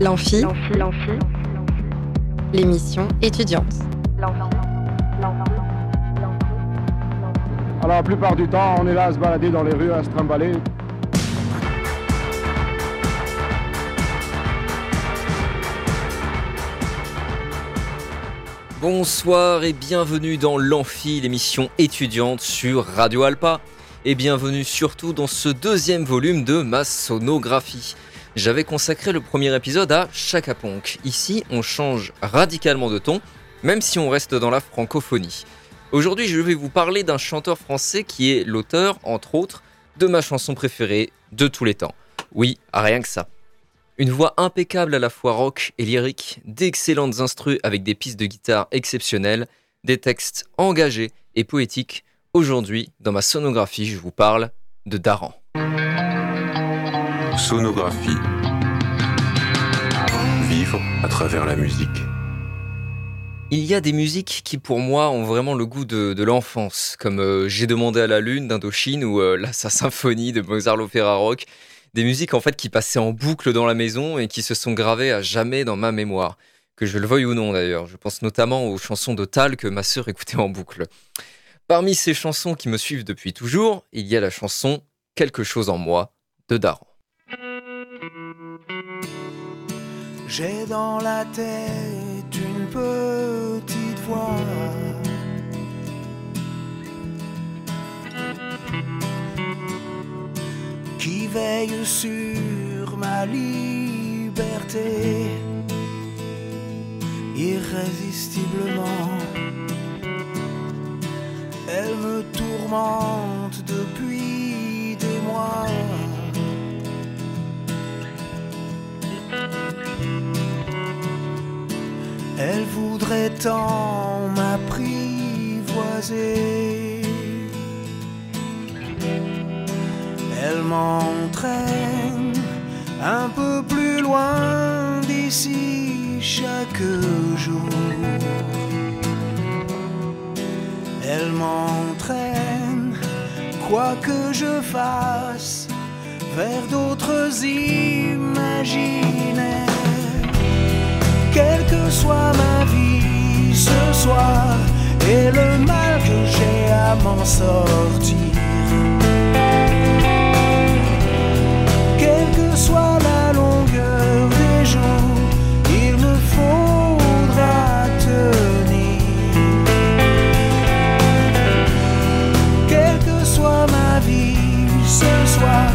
L'amphi, l'émission étudiante. Alors la plupart du temps, on est là à se balader dans les rues, à se trimballer. Bonsoir et bienvenue dans l'Amphi, l'émission étudiante sur Radio Alpa. Et bienvenue surtout dans ce deuxième volume de ma sonographie. J'avais consacré le premier épisode à Chaka. Ici, on change radicalement de ton, même si on reste dans la francophonie. Aujourd'hui, je vais vous parler d'un chanteur français qui est l'auteur, entre autres, de ma chanson préférée de tous les temps. Oui, rien que ça. Une voix impeccable à la fois rock et lyrique, d'excellentes instrus avec des pistes de guitare exceptionnelles, des textes engagés et poétiques. Aujourd'hui, dans ma sonographie, je vous parle de Daran. Sonographie. Vivre à travers la musique. Il y a des musiques qui pour moi ont vraiment le goût de, l'enfance, comme euh, J'ai demandé à la lune d'Indochine ou euh, la, sa symphonie de Mozart l'opéra rock des musiques en fait qui passaient en boucle dans la maison et qui se sont gravées à jamais dans ma mémoire. Que je le veuille ou non d'ailleurs. Je pense notamment aux chansons de Tal que ma sœur écoutait en boucle. Parmi ces chansons qui me suivent depuis toujours, il y a la chanson Quelque chose en moi de Daran. J'ai dans la tête une petite voix qui veille sur ma liberté irrésistiblement. Elle me tourmente depuis des mois. Elle voudrait tant m'apprivoiser. Elle m'entraîne un peu plus loin d'ici chaque jour. Elle m'entraîne, quoi que je fasse, vers d'autres imaginaires. Quelle que soit ma vie ce soir et le mal que j'ai à m'en sortir. soit la longueur des jours, il me faudra tenir. Quelle que soit ma vie ce soir,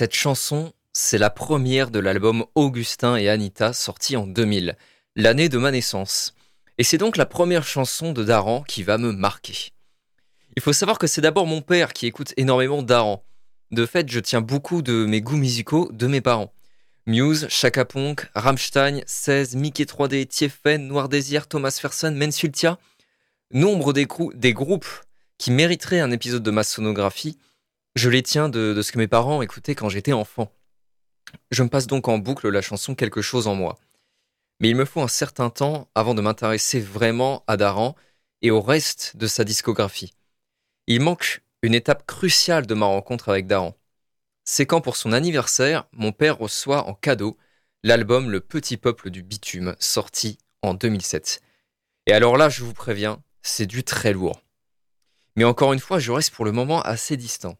Cette chanson, c'est la première de l'album Augustin et Anita sorti en 2000, l'année de ma naissance. Et c'est donc la première chanson de Daran qui va me marquer. Il faut savoir que c'est d'abord mon père qui écoute énormément Daran. De fait, je tiens beaucoup de mes goûts musicaux de mes parents. Muse, Chaka Ponk, Rammstein, 16, Mickey 3D, Tiefen, Noir Désir, Thomas Ferson, Mensultia. Nombre des, des, groupes qui mériteraient un épisode de ma sonographie, je les tiens de, ce que mes parents écoutaient quand j'étais enfant. Je me passe donc en boucle la chanson Quelque chose en moi. Mais il me faut un certain temps avant de m'intéresser vraiment à Daran et au reste de sa discographie. Il manque une étape cruciale de ma rencontre avec Daran. C'est quand pour son anniversaire, mon père reçoit en cadeau l'album Le Petit Peuple du Bitume, sorti en 2007. Et alors là, je vous préviens, c'est du très lourd. Mais encore une fois, je reste pour le moment assez distant.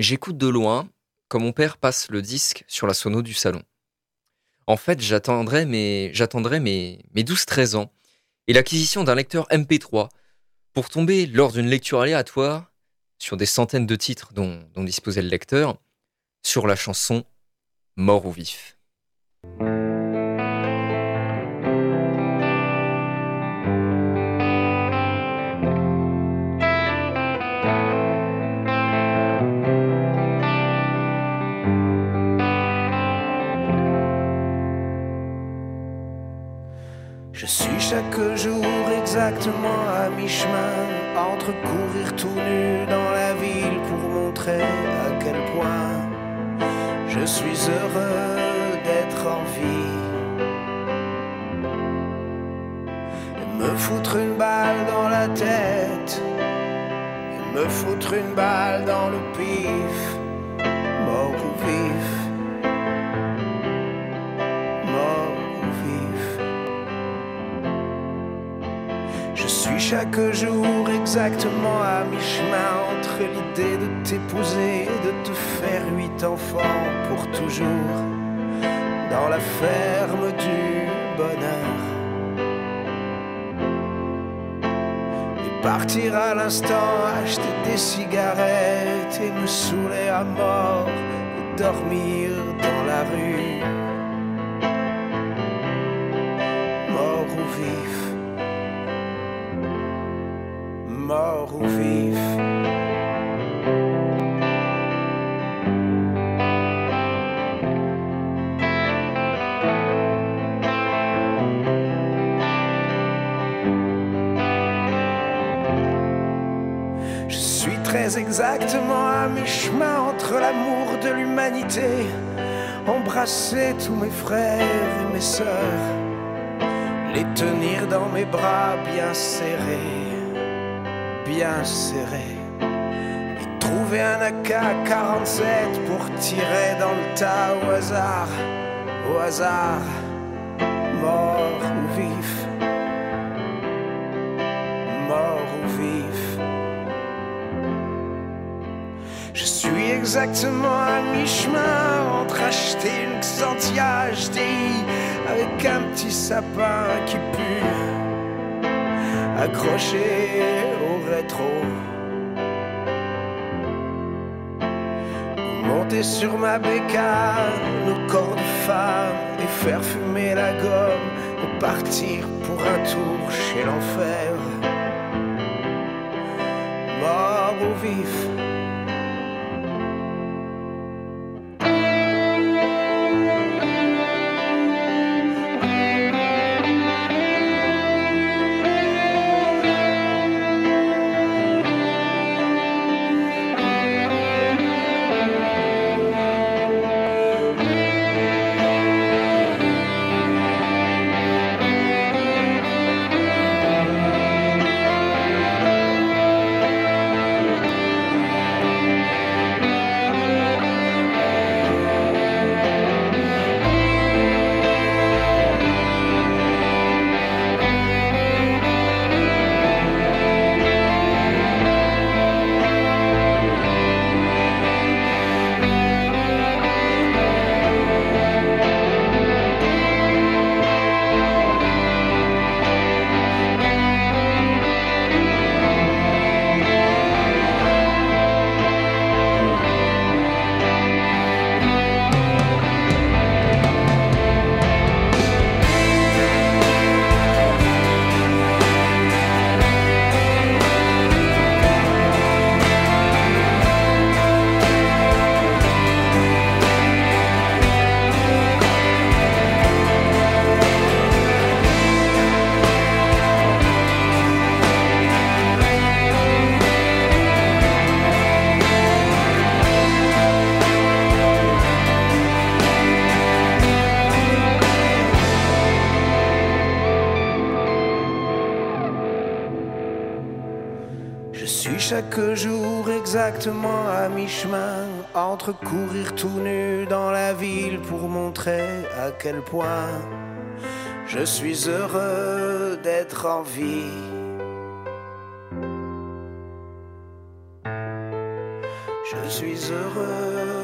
J'écoute de loin quand mon père passe le disque sur la sono du salon. En fait, j'attendrai mes, j'attendrai mes, mes 12-13 ans et l'acquisition d'un lecteur MP3 pour tomber lors d'une lecture aléatoire sur des centaines de titres dont, dont disposait le lecteur sur la chanson Mort ou vif. Exactement à mi-chemin entre courir tout nu dans la ville pour montrer à quel point je suis heureux d'être en vie. Et me foutre une balle dans la tête, et me foutre une balle dans le pif, mort ou vif. Chaque jour exactement à mi-chemin entre l'idée de t'épouser et de te faire huit enfants pour toujours dans la ferme du bonheur. Et partir à l'instant, acheter des cigarettes et me saouler à mort et dormir dans la rue. Mort ou vif. Je suis très exactement à mi-chemin entre l'amour de l'humanité, embrasser tous mes frères et mes sœurs, les tenir dans mes bras bien serrés serré. Et trouver un AK-47 pour tirer dans le tas au hasard, au hasard, mort ou vif. Mort ou vif. Je suis exactement à mi-chemin entre acheter une Xantia HDI avec un petit sapin qui pue, accroché rétro. Monter sur ma bécane, nos corps de femmes, et faire fumer la gomme, et partir pour un tour chez l'enfer. Chaque jour exactement à mi-chemin entre courir tout nu dans la ville pour montrer à quel point je suis heureux d'être en vie. Je suis heureux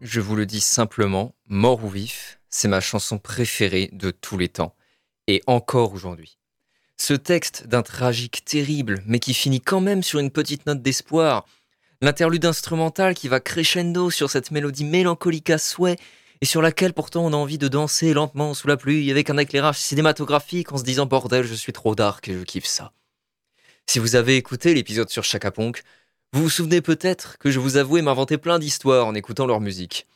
Je vous le dis simplement, Mort ou vif, c'est ma chanson préférée de tous les temps, et encore aujourd'hui. Ce texte d'un tragique terrible, mais qui finit quand même sur une petite note d'espoir, l'interlude instrumental qui va crescendo sur cette mélodie mélancolique à souhait, et sur laquelle pourtant on a envie de danser lentement sous la pluie avec un éclairage cinématographique en se disant bordel, je suis trop dark et je kiffe ça. Si vous avez écouté l'épisode sur Chaka vous vous souvenez peut-être que je vous avouais m'inventer plein d'histoires en écoutant leur musique.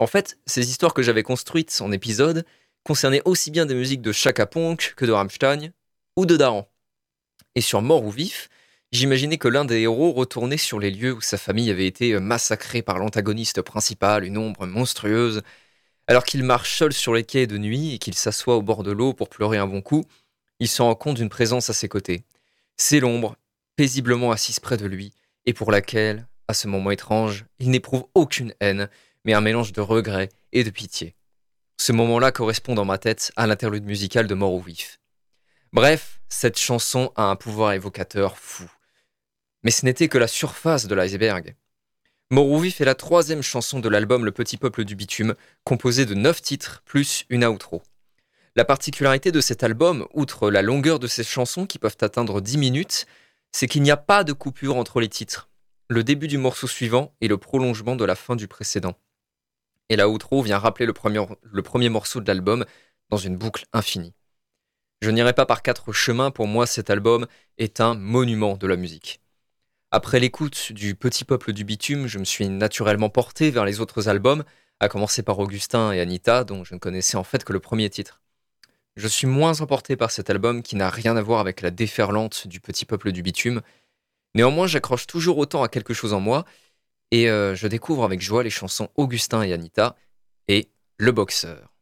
En fait, ces histoires que j'avais construites en épisode concernaient aussi bien des musiques de Chaka Ponk que de Rammstein ou de Daran. Et sur Mort ou Vif, j'imaginais que l'un des héros retournait sur les lieux où sa famille avait été massacrée par l'antagoniste principal, une ombre monstrueuse. Alors qu'il marche seul sur les quais de nuit et qu'il s'assoit au bord de l'eau pour pleurer un bon coup, il se rend compte d'une présence à ses côtés. C'est l'ombre, paisiblement assise près de lui, et pour laquelle, à ce moment étrange, il n'éprouve aucune haine, mais un mélange de regret et de pitié. Ce moment-là correspond dans ma tête à l'interlude musical de Mort. Bref, cette chanson a un pouvoir évocateur fou. Mais ce n'était que la surface de l'iceberg. Mort est la troisième chanson de l'album Le Petit Peuple du Bitume, composée de neuf titres plus une outro. La particularité de cet album, outre la longueur de ses chansons qui peuvent atteindre 10 minutes, c'est qu'il n'y a pas de coupure entre les titres. Le début du morceau suivant est le prolongement de la fin du précédent. Et la outro vient rappeler le premier, le premier morceau de l'album dans une boucle infinie. Je n'irai pas par quatre chemins, pour moi cet album est un monument de la musique. Après l'écoute du Petit Peuple du Bitume, je me suis naturellement porté vers les autres albums, à commencer par Augustin et Anita, dont je ne connaissais en fait que le premier titre. Je suis moins emporté par cet album qui n'a rien à voir avec la déferlante du petit peuple du bitume. Néanmoins, j'accroche toujours autant à quelque chose en moi et euh, je découvre avec joie les chansons Augustin et Anita et Le Boxeur.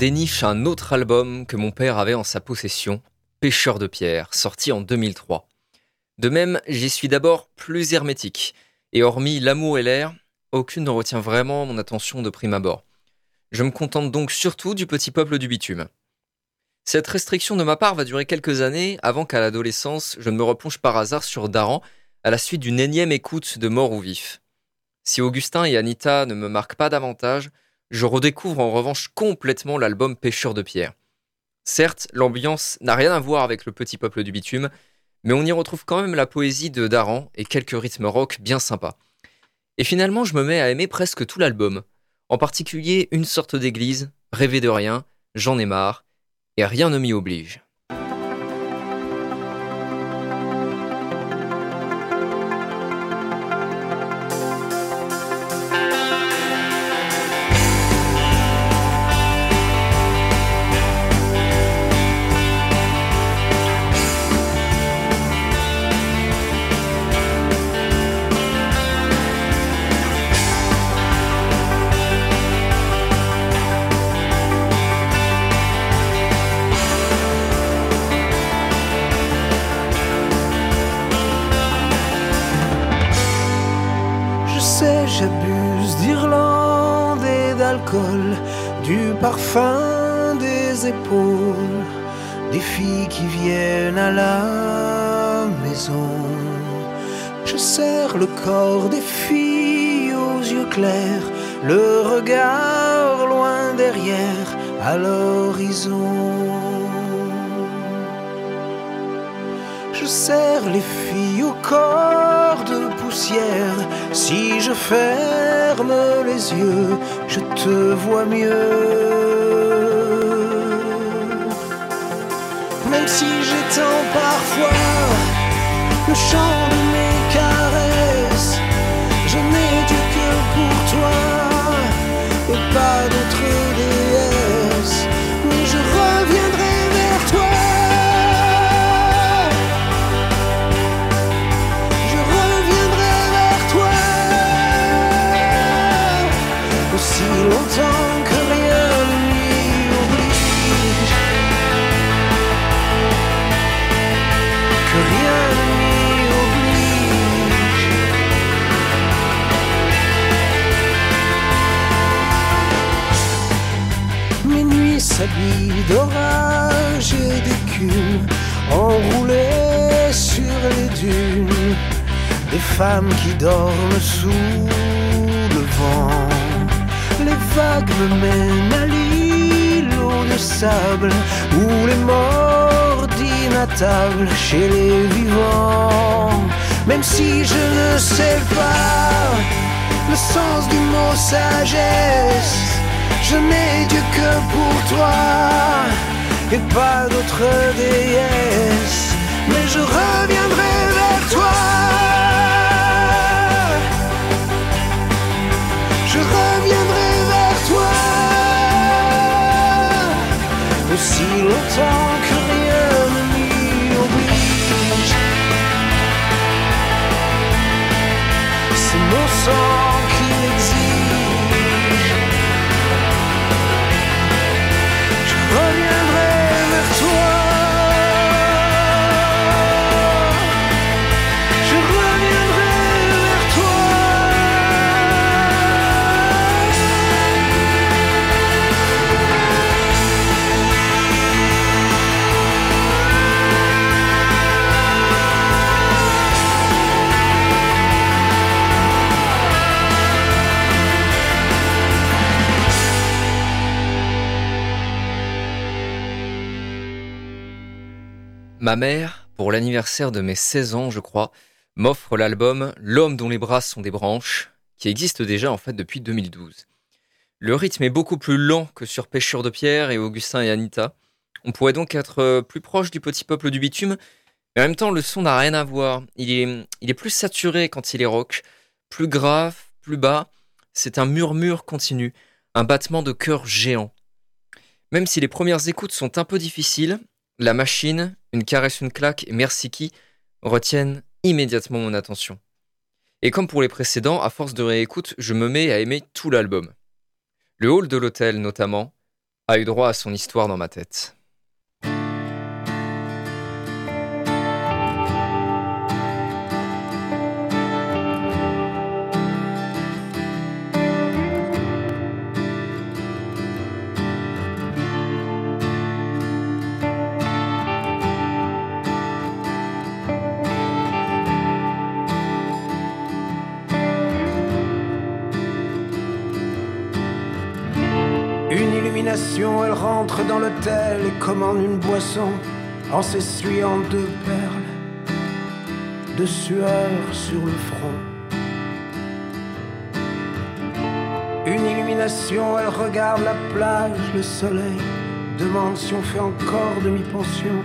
Déniche un autre album que mon père avait en sa possession, Pêcheur de pierre, sorti en 2003. De même, j'y suis d'abord plus hermétique, et hormis L'amour et l'air, aucune ne retient vraiment mon attention de prime abord. Je me contente donc surtout du petit peuple du bitume. Cette restriction de ma part va durer quelques années avant qu'à l'adolescence je ne me replonge par hasard sur Daran à la suite d'une énième écoute de Mort ou Vif. Si Augustin et Anita ne me marquent pas davantage, je redécouvre en revanche complètement l'album Pêcheur de pierre. Certes, l'ambiance n'a rien à voir avec le petit peuple du bitume, mais on y retrouve quand même la poésie de Daran et quelques rythmes rock bien sympas. Et finalement, je me mets à aimer presque tout l'album, en particulier Une sorte d'église, Rêver de rien, J'en ai marre, et Rien ne m'y oblige. Je serre le corps des filles aux yeux clairs, le regard loin derrière à l'horizon. Je serre les filles au corps de poussière. Si je ferme les yeux, je te vois mieux. Même si j'étends parfois le chant de s'habillent d'orage et d'écume, enroulées sur les dunes. Des femmes qui dorment sous le vent. Les vagues me mènent à l'îlot de sable où les morts dînent à table chez les vivants. Même si je ne sais pas le sens du mot sagesse, je n'ai Dieu que pour toi et pas d'autre déesse. Mais je reviendrai vers toi. Je reviendrai vers toi aussi longtemps que Ma mère, pour l'anniversaire de mes 16 ans, je crois, m'offre l'album L'homme dont les bras sont des branches, qui existe déjà en fait depuis 2012. Le rythme est beaucoup plus lent que sur Pêcheur de pierre et Augustin et Anita. On pourrait donc être euh, plus proche du petit peuple du bitume, mais en même temps le son n'a rien à voir. Il est, il est plus saturé quand il est rock, plus grave, plus bas. C'est un murmure continu, un battement de cœur géant. Même si les premières écoutes sont un peu difficiles, la machine, une caresse, une claque et merci qui retiennent immédiatement mon attention. Et comme pour les précédents, à force de réécoute, je me mets à aimer tout l'album. Le hall de l'hôtel notamment, a eu droit à son histoire dans ma tête. Dans l'hôtel et commande une boisson en s'essuyant deux perles de sueur sur le front. Une illumination, elle regarde la plage, le soleil, demande si on fait encore demi-pension,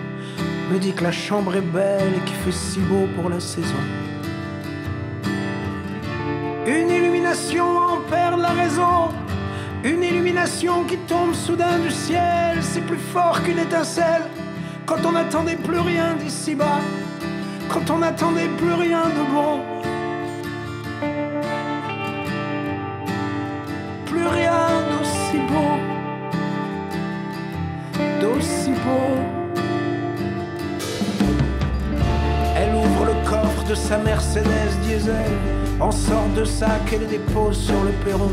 me dit que la chambre est belle et qu'il fait si beau pour la saison. Une illumination en perd la raison, une illumination qui tombe soudain du ciel, c'est plus fort qu'une étincelle. Quand on n'attendait plus rien d'ici-bas, quand on n'attendait plus rien de bon. Plus rien d'aussi beau, d'aussi beau. Elle ouvre le coffre de sa Mercedes diesel, en sort de sac et le dépose sur le perron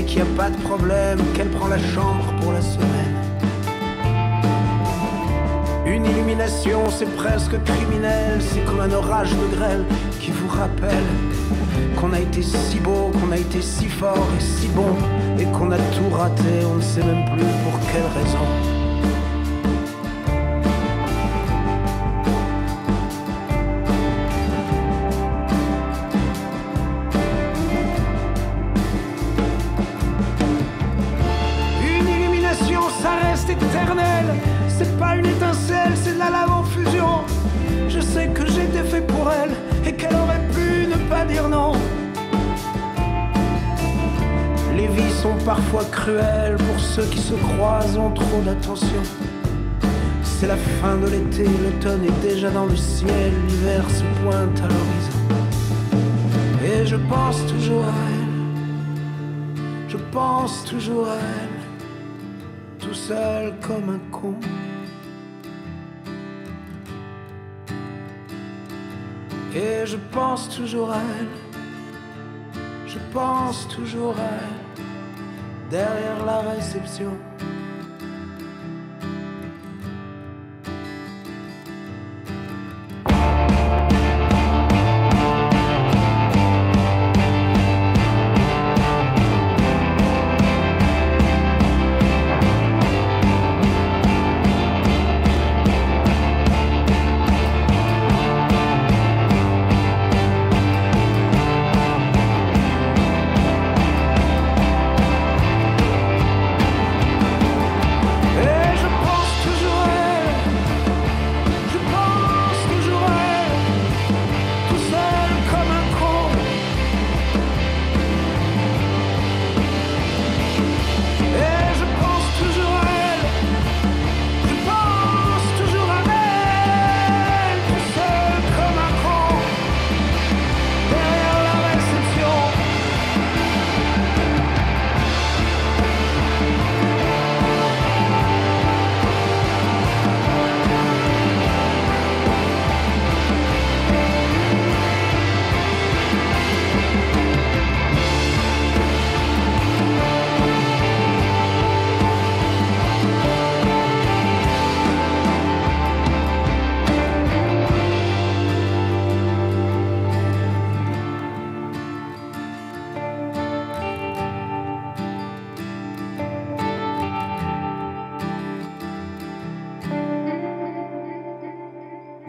qu'il n'y a pas de problème, qu'elle prend la chambre pour la semaine. Une illumination, c'est presque criminel, c'est comme un orage de grêle qui vous rappelle qu'on a été si beau, qu'on a été si fort et si bon, et qu'on a tout raté, on ne sait même plus pour quelle raison. Cruel pour ceux qui se croisent en trop d'attention. C'est la fin de l'été, l'automne est déjà dans le ciel, l'hiver se pointe à l'horizon. Et je pense toujours à elle, je pense toujours à elle, tout seul comme un con. Et je pense toujours à elle, je pense toujours à elle derrière la réception.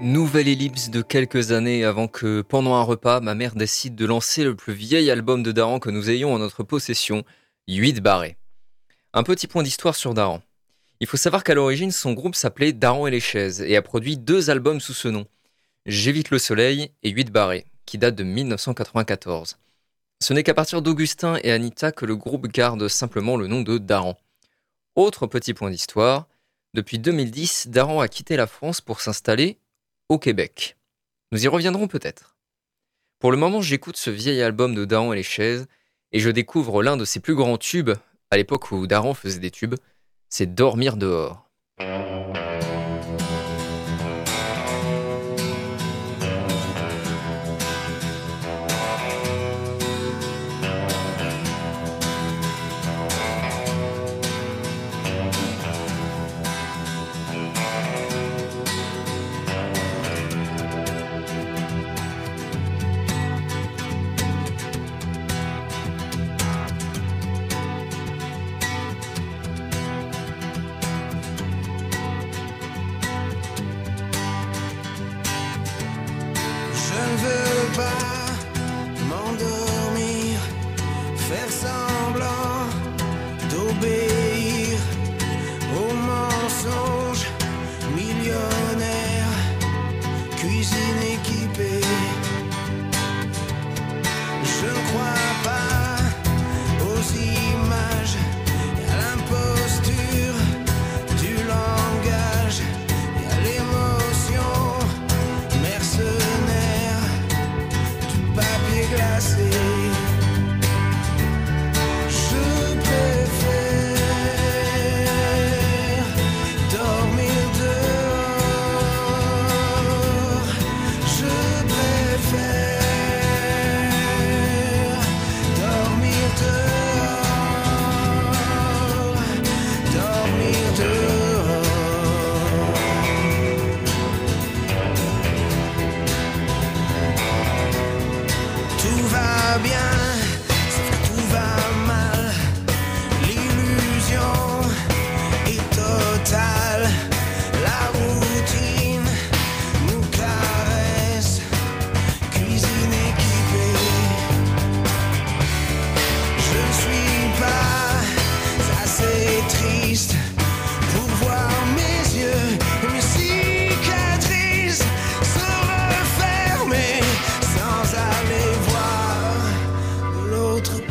Nouvelle ellipse de quelques années avant que, pendant un repas, ma mère décide de lancer le plus vieil album de Daran que nous ayons en notre possession, 8 barrés. Un petit point d'histoire sur Daran. Il faut savoir qu'à l'origine, son groupe s'appelait Daran et les chaises et a produit deux albums sous ce nom, J'évite le soleil et 8 barrés, qui datent de 1994. Ce n'est qu'à partir d'Augustin et Anita que le groupe garde simplement le nom de Daran. Autre petit point d'histoire, depuis 2010, Daran a quitté la France pour s'installer au Québec. Nous y reviendrons peut-être. Pour le moment, j'écoute ce vieil album de Daon et les chaises, et je découvre l'un de ses plus grands tubes à l'époque où Daran faisait des tubes, c'est Dormir dehors.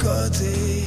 God's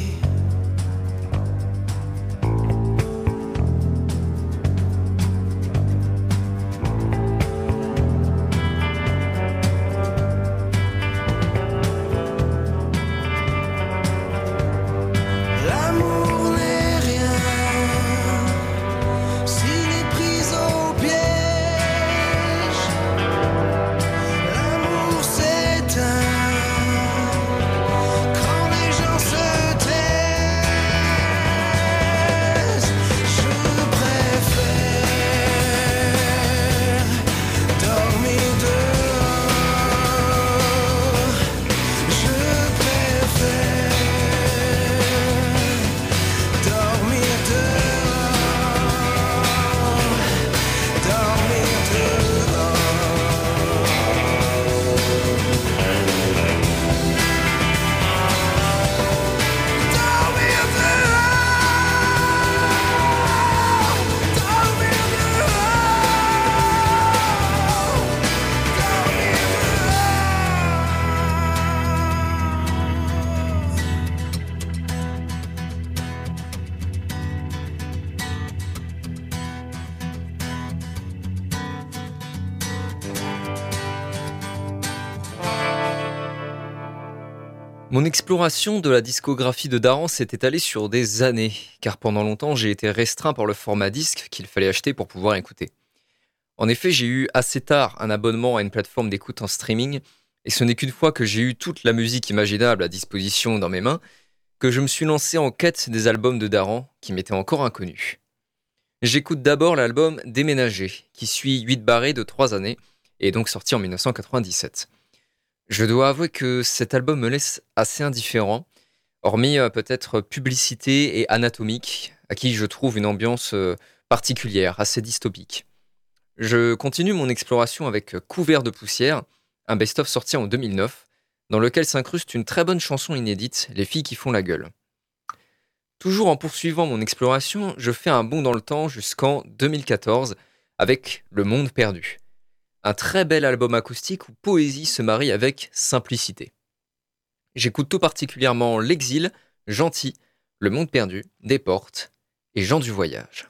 Mon exploration de la discographie de Daran s'est étalée sur des années, car pendant longtemps j'ai été restreint par le format disque qu'il fallait acheter pour pouvoir écouter. En effet, j'ai eu assez tard un abonnement à une plateforme d'écoute en streaming, et ce n'est qu'une fois que j'ai eu toute la musique imaginable à disposition dans mes mains que je me suis lancé en quête des albums de Daran qui m'étaient encore inconnus. J'écoute d'abord l'album Déménager, qui suit 8 barrés de 3 années, et est donc sorti en 1997. Je dois avouer que cet album me laisse assez indifférent, hormis euh, peut-être publicité et anatomique, à qui je trouve une ambiance euh, particulière, assez dystopique. Je continue mon exploration avec Couvert de poussière, un best-of sorti en 2009, dans lequel s'incruste une très bonne chanson inédite, Les filles qui font la gueule. Toujours en poursuivant mon exploration, je fais un bond dans le temps jusqu'en 2014 avec Le Monde perdu. Un très bel album acoustique où poésie se marie avec simplicité. J'écoute tout particulièrement L'Exil, Gentil, Le Monde perdu, Des Portes et Jean du Voyage.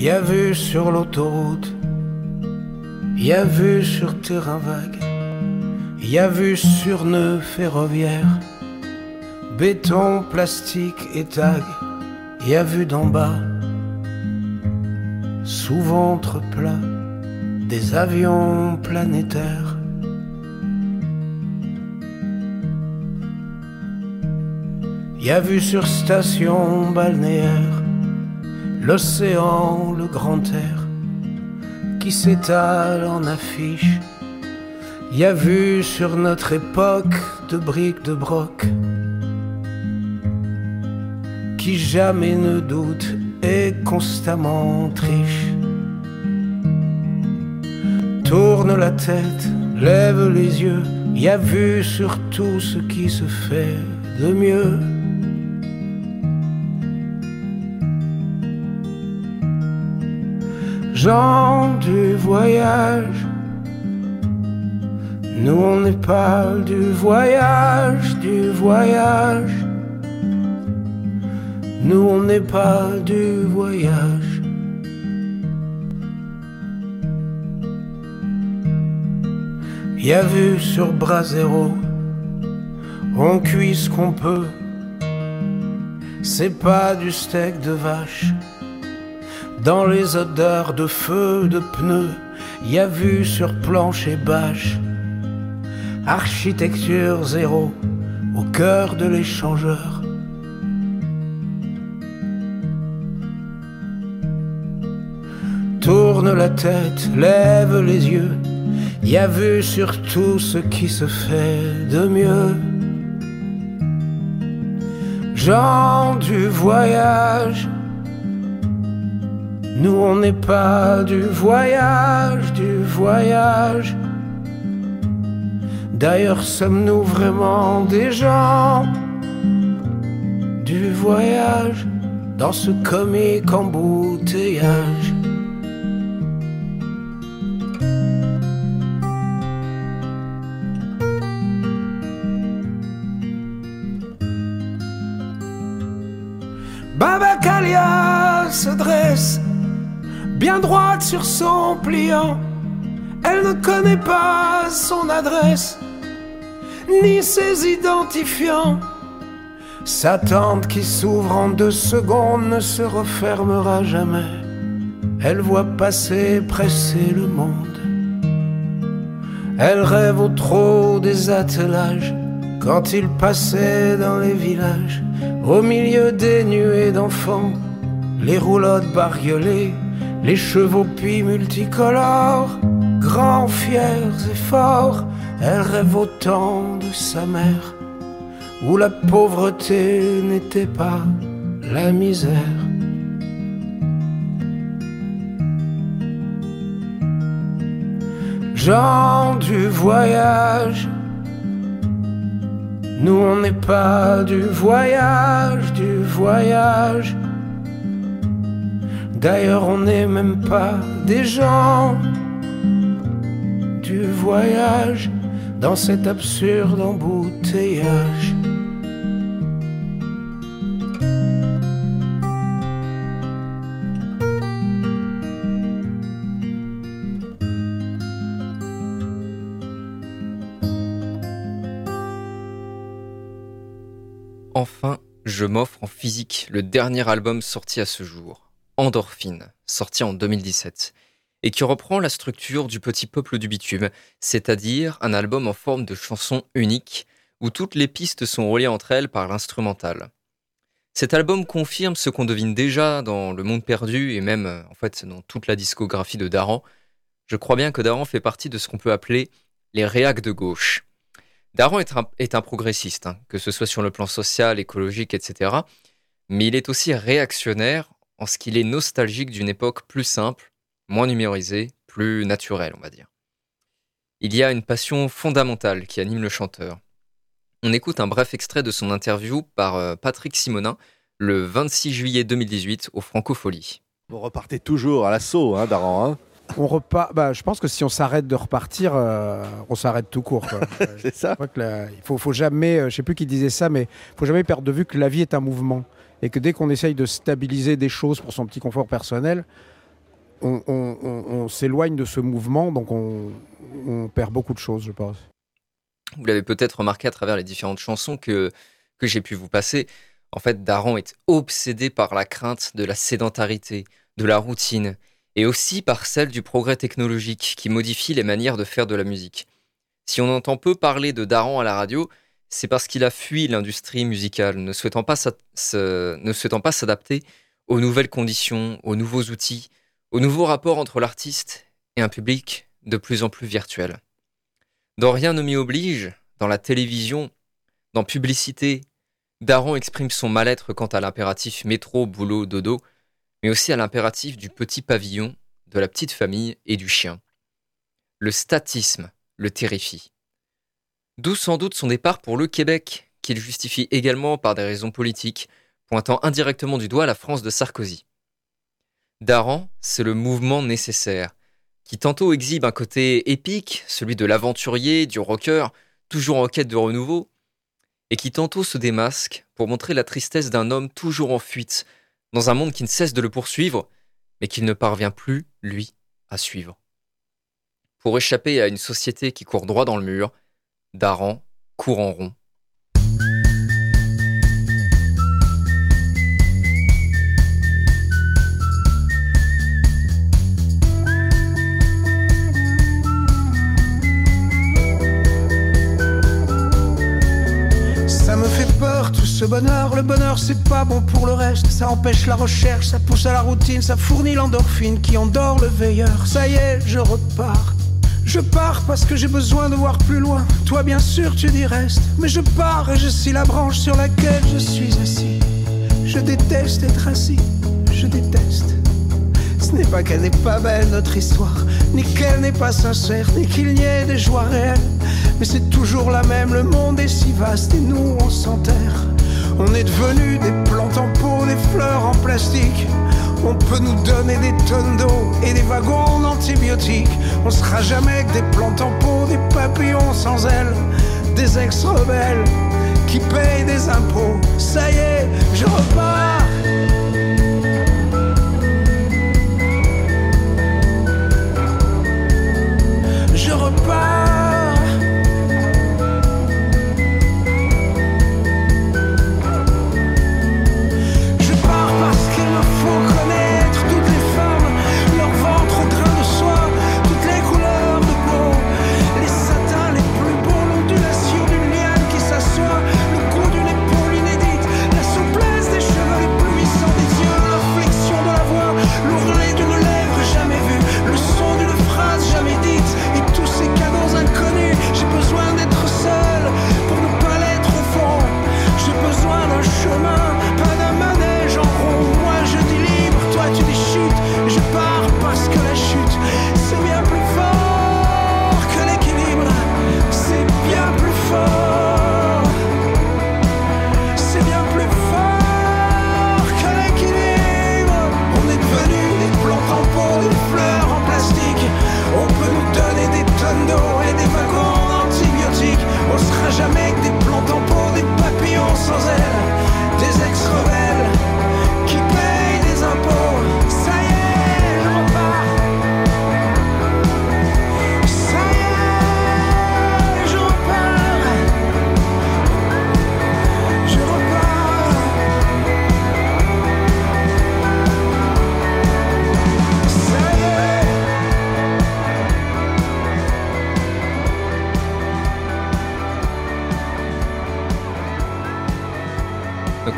Y a vu sur l'autoroute, y a vu sur terrain vague, y a vu sur nœud ferroviaire, béton, plastique et tag, y a vu d'en bas, sous ventre plat, des avions planétaires. Y a vu sur station balnéaire l'océan, le grand air qui s'étale en affiche. Y a vu sur notre époque de briques de broc qui jamais ne doute et constamment triche. Tourne la tête, lève les yeux, y a vu sur tout ce qui se fait de mieux. Gens du voyage. Nous on n'est pas du voyage, du voyage. Nous on n'est pas du voyage. Y a vu sur Brasero, on cuit ce qu'on peut. C'est pas du steak de vache dans les odeurs de feu, de pneus, y a vu sur planche et bâche. Architecture zéro, au cœur de l'échangeur. Tourne la tête, lève les yeux, y a vu sur tout ce qui se fait de mieux. Gens du voyage, nous on n'est pas du voyage, du voyage. D'ailleurs sommes-nous vraiment des gens du voyage dans ce comique embouteillage? Sur son pliant. Elle ne connaît pas son adresse, ni ses identifiants. Sa tente qui s'ouvre en deux secondes ne se refermera jamais. Elle voit passer, presser le monde. Elle rêve au trot des attelages quand il passait dans les villages, au milieu des nuées d'enfants, les roulottes bariolées les chevaux puis multicolores, grands, fiers et forts, elle rêve autant de sa mère, où la pauvreté n'était pas la misère. Gens du voyage, nous on n'est pas du voyage, du voyage. D'ailleurs, on n'est même pas des gens du voyage dans cet absurde embouteillage. Enfin, je m'offre en physique le dernier album sorti à ce jour. Endorphine, sorti en 2017, et qui reprend la structure du Petit Peuple du Bitume, c'est-à-dire un album en forme de chanson unique, où toutes les pistes sont reliées entre elles par l'instrumental. Cet album confirme ce qu'on devine déjà dans Le Monde Perdu et même en fait dans toute la discographie de Daran. Je crois bien que Daran fait partie de ce qu'on peut appeler les réacs de gauche. Daran est un, progressiste, hein, que ce soit sur le plan social, écologique, etc. Mais il est aussi réactionnaire en ce qu'il est nostalgique d'une époque plus simple, moins numérisée, plus naturelle, on va dire. Il y a une passion fondamentale qui anime le chanteur. On écoute un bref extrait de son interview par euh, Patrick Simonin le 26 juillet 2018 au Francofolie. Vous repartez toujours à l'assaut, hein, Daran hein on repart. Bah, je pense que si on s'arrête de repartir, euh, on s'arrête tout court. c'est ça. il faut, faut jamais. Euh, je sais plus qui disait ça, mais il faut jamais perdre de vue que la vie est un mouvement et que dès qu'on essaye de stabiliser des choses pour son petit confort personnel, on, s'éloigne de ce mouvement, donc on, on perd beaucoup de choses, je pense. Vous l'avez peut-être remarqué à travers les différentes chansons que, que j'ai pu vous passer. En fait, Daran est obsédé par la crainte de la sédentarité, de la routine, et aussi par celle du progrès technologique qui modifie les manières de faire de la musique. Si on entend peu parler de Daran à la radio, c'est parce qu'il a fui l'industrie musicale, ne souhaitant pas s'adapter aux nouvelles conditions, aux nouveaux outils, aux nouveaux rapports entre l'artiste et un public de plus en plus virtuel. Dans Rien ne m'y oblige, dans la télévision, dans Publicité, Daron exprime son mal-être quant à l'impératif métro, boulot, dodo, mais aussi à l'impératif du petit pavillon, de la petite famille et du chien. Le statisme le terrifie. D'où sans doute son départ pour le Québec, qu'il justifie également par des raisons politiques, pointant indirectement du doigt la France de Sarkozy. Daran, c'est le mouvement nécessaire, qui tantôt exhibe un côté épique, celui de l'aventurier, du rocker, toujours en quête de renouveau, et qui tantôt se démasque pour montrer la tristesse d'un homme toujours en fuite, dans un monde qui ne cesse de le poursuivre, mais qu'il ne parvient plus, lui, à suivre. Pour échapper à une société qui court droit dans le mur, Daran court en rond. Ça me fait peur tout ce bonheur, le bonheur c'est pas bon pour le reste, ça empêche la recherche, ça pousse à la routine, ça fournit l'endorphine qui endort le veilleur. Ça y est, je repars. Je pars parce que j'ai besoin de voir plus loin. Toi bien sûr tu dis reste, mais je pars et je suis la branche sur laquelle je suis assis. Je déteste être assis, je déteste. Ce n'est pas qu'elle n'est pas belle notre histoire, ni qu'elle n'est pas sincère, ni qu'il n'y ait des joies réelles. Mais c'est toujours la même, le monde est si vaste et nous on s'enterre. On est devenus des plantes en pot, des fleurs en plastique. On peut nous donner des tonnes d'eau et des wagons d'antibiotiques. On sera jamais que des plantes en pot, des papillons sans ailes, des ex-rebelles qui payent des impôts. Ça y est, je repars.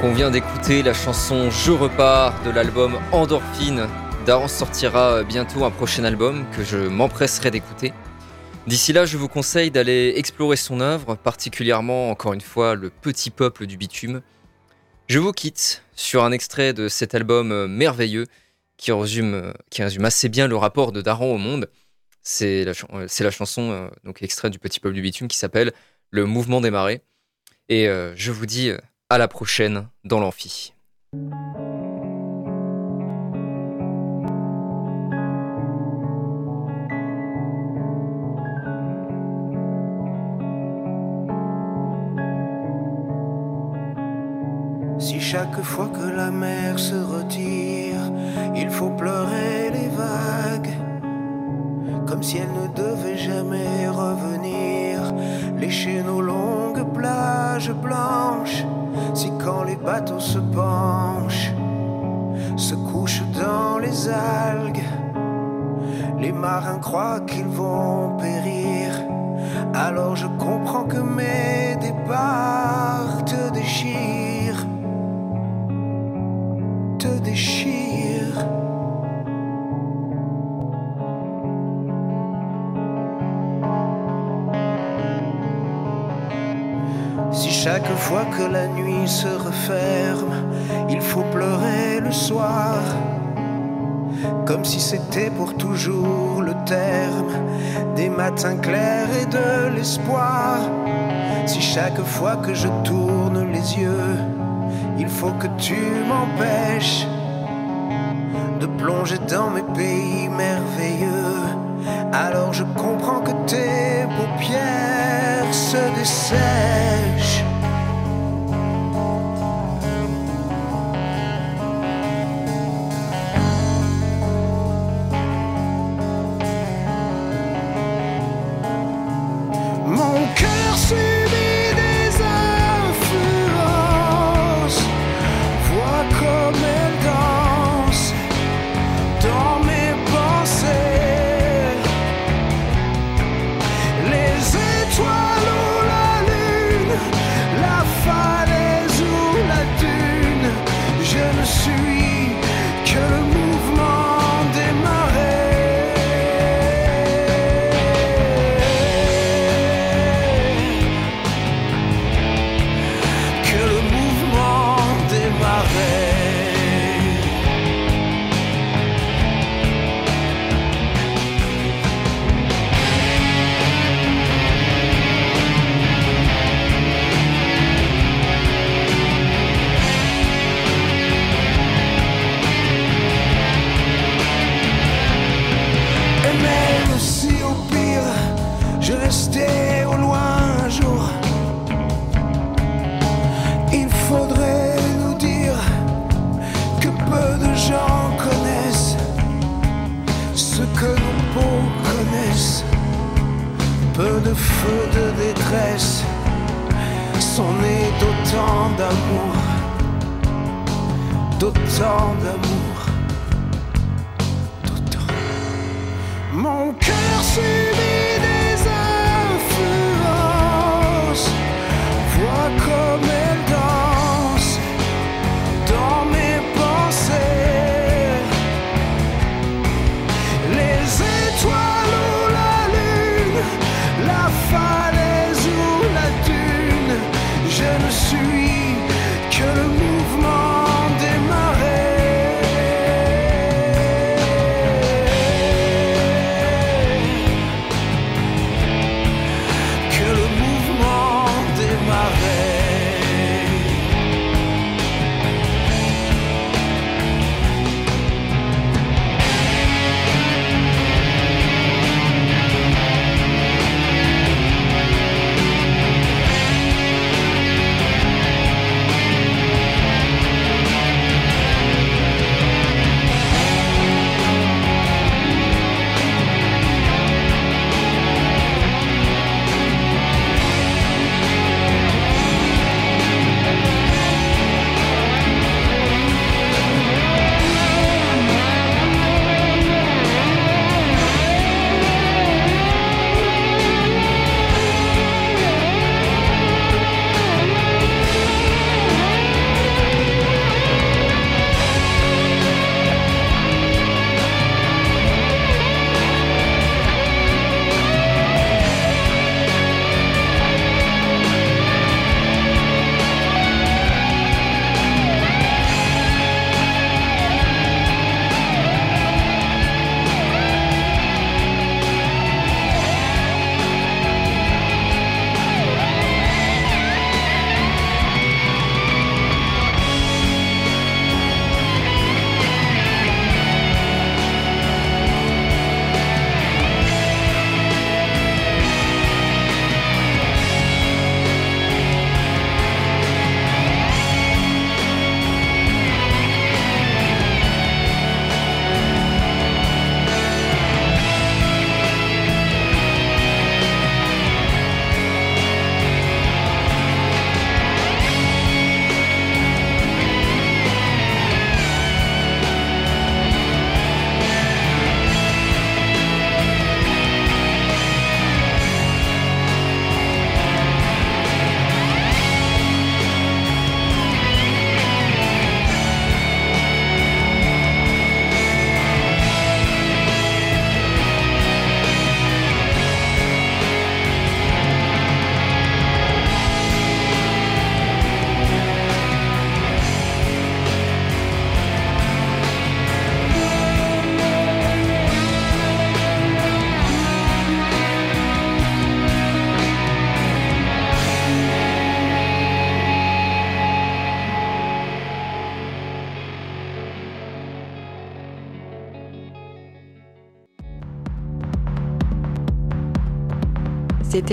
Donc on vient d'écouter la chanson Je repars de l'album Endorphine. Daran sortira euh, bientôt un prochain album que je m'empresserai d'écouter. D'ici là, je vous conseille d'aller explorer son œuvre, particulièrement, encore une fois, le petit peuple du bitume. Je vous quitte sur un extrait de cet album euh, merveilleux qui résume, euh, qui résume assez bien le rapport de Daran au monde. C'est la, la chanson, donc extrait du petit peuple du bitume, qui s'appelle Le mouvement des marées. Et je vous dis à la prochaine dans l'amphi. Si chaque fois que la mer se retire, il faut pleurer les vagues. comme si elle ne devait jamais revenir. Lécher nos longues plages blanches, si quand les bateaux se penchent, se couchent dans les algues, les marins croient qu'ils vont périr. Alors je comprends que mes départs te déchirent, te déchirent. Chaque fois que la nuit se referme, il faut pleurer le soir, comme si c'était pour toujours le terme des matins clairs et de l'espoir. Si chaque fois que je tourne les yeux, il faut que tu m'empêches de plonger dans mes pays merveilleux. Alors je comprends que tes paupières se dessèchent.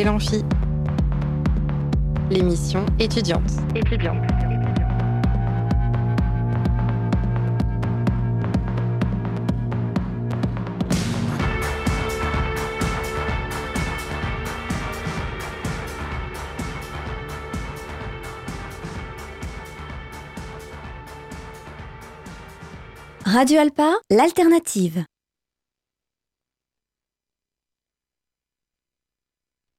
L'Amphi. L'émission étudiante. Étudiante. Radio Alpa, l'alternative.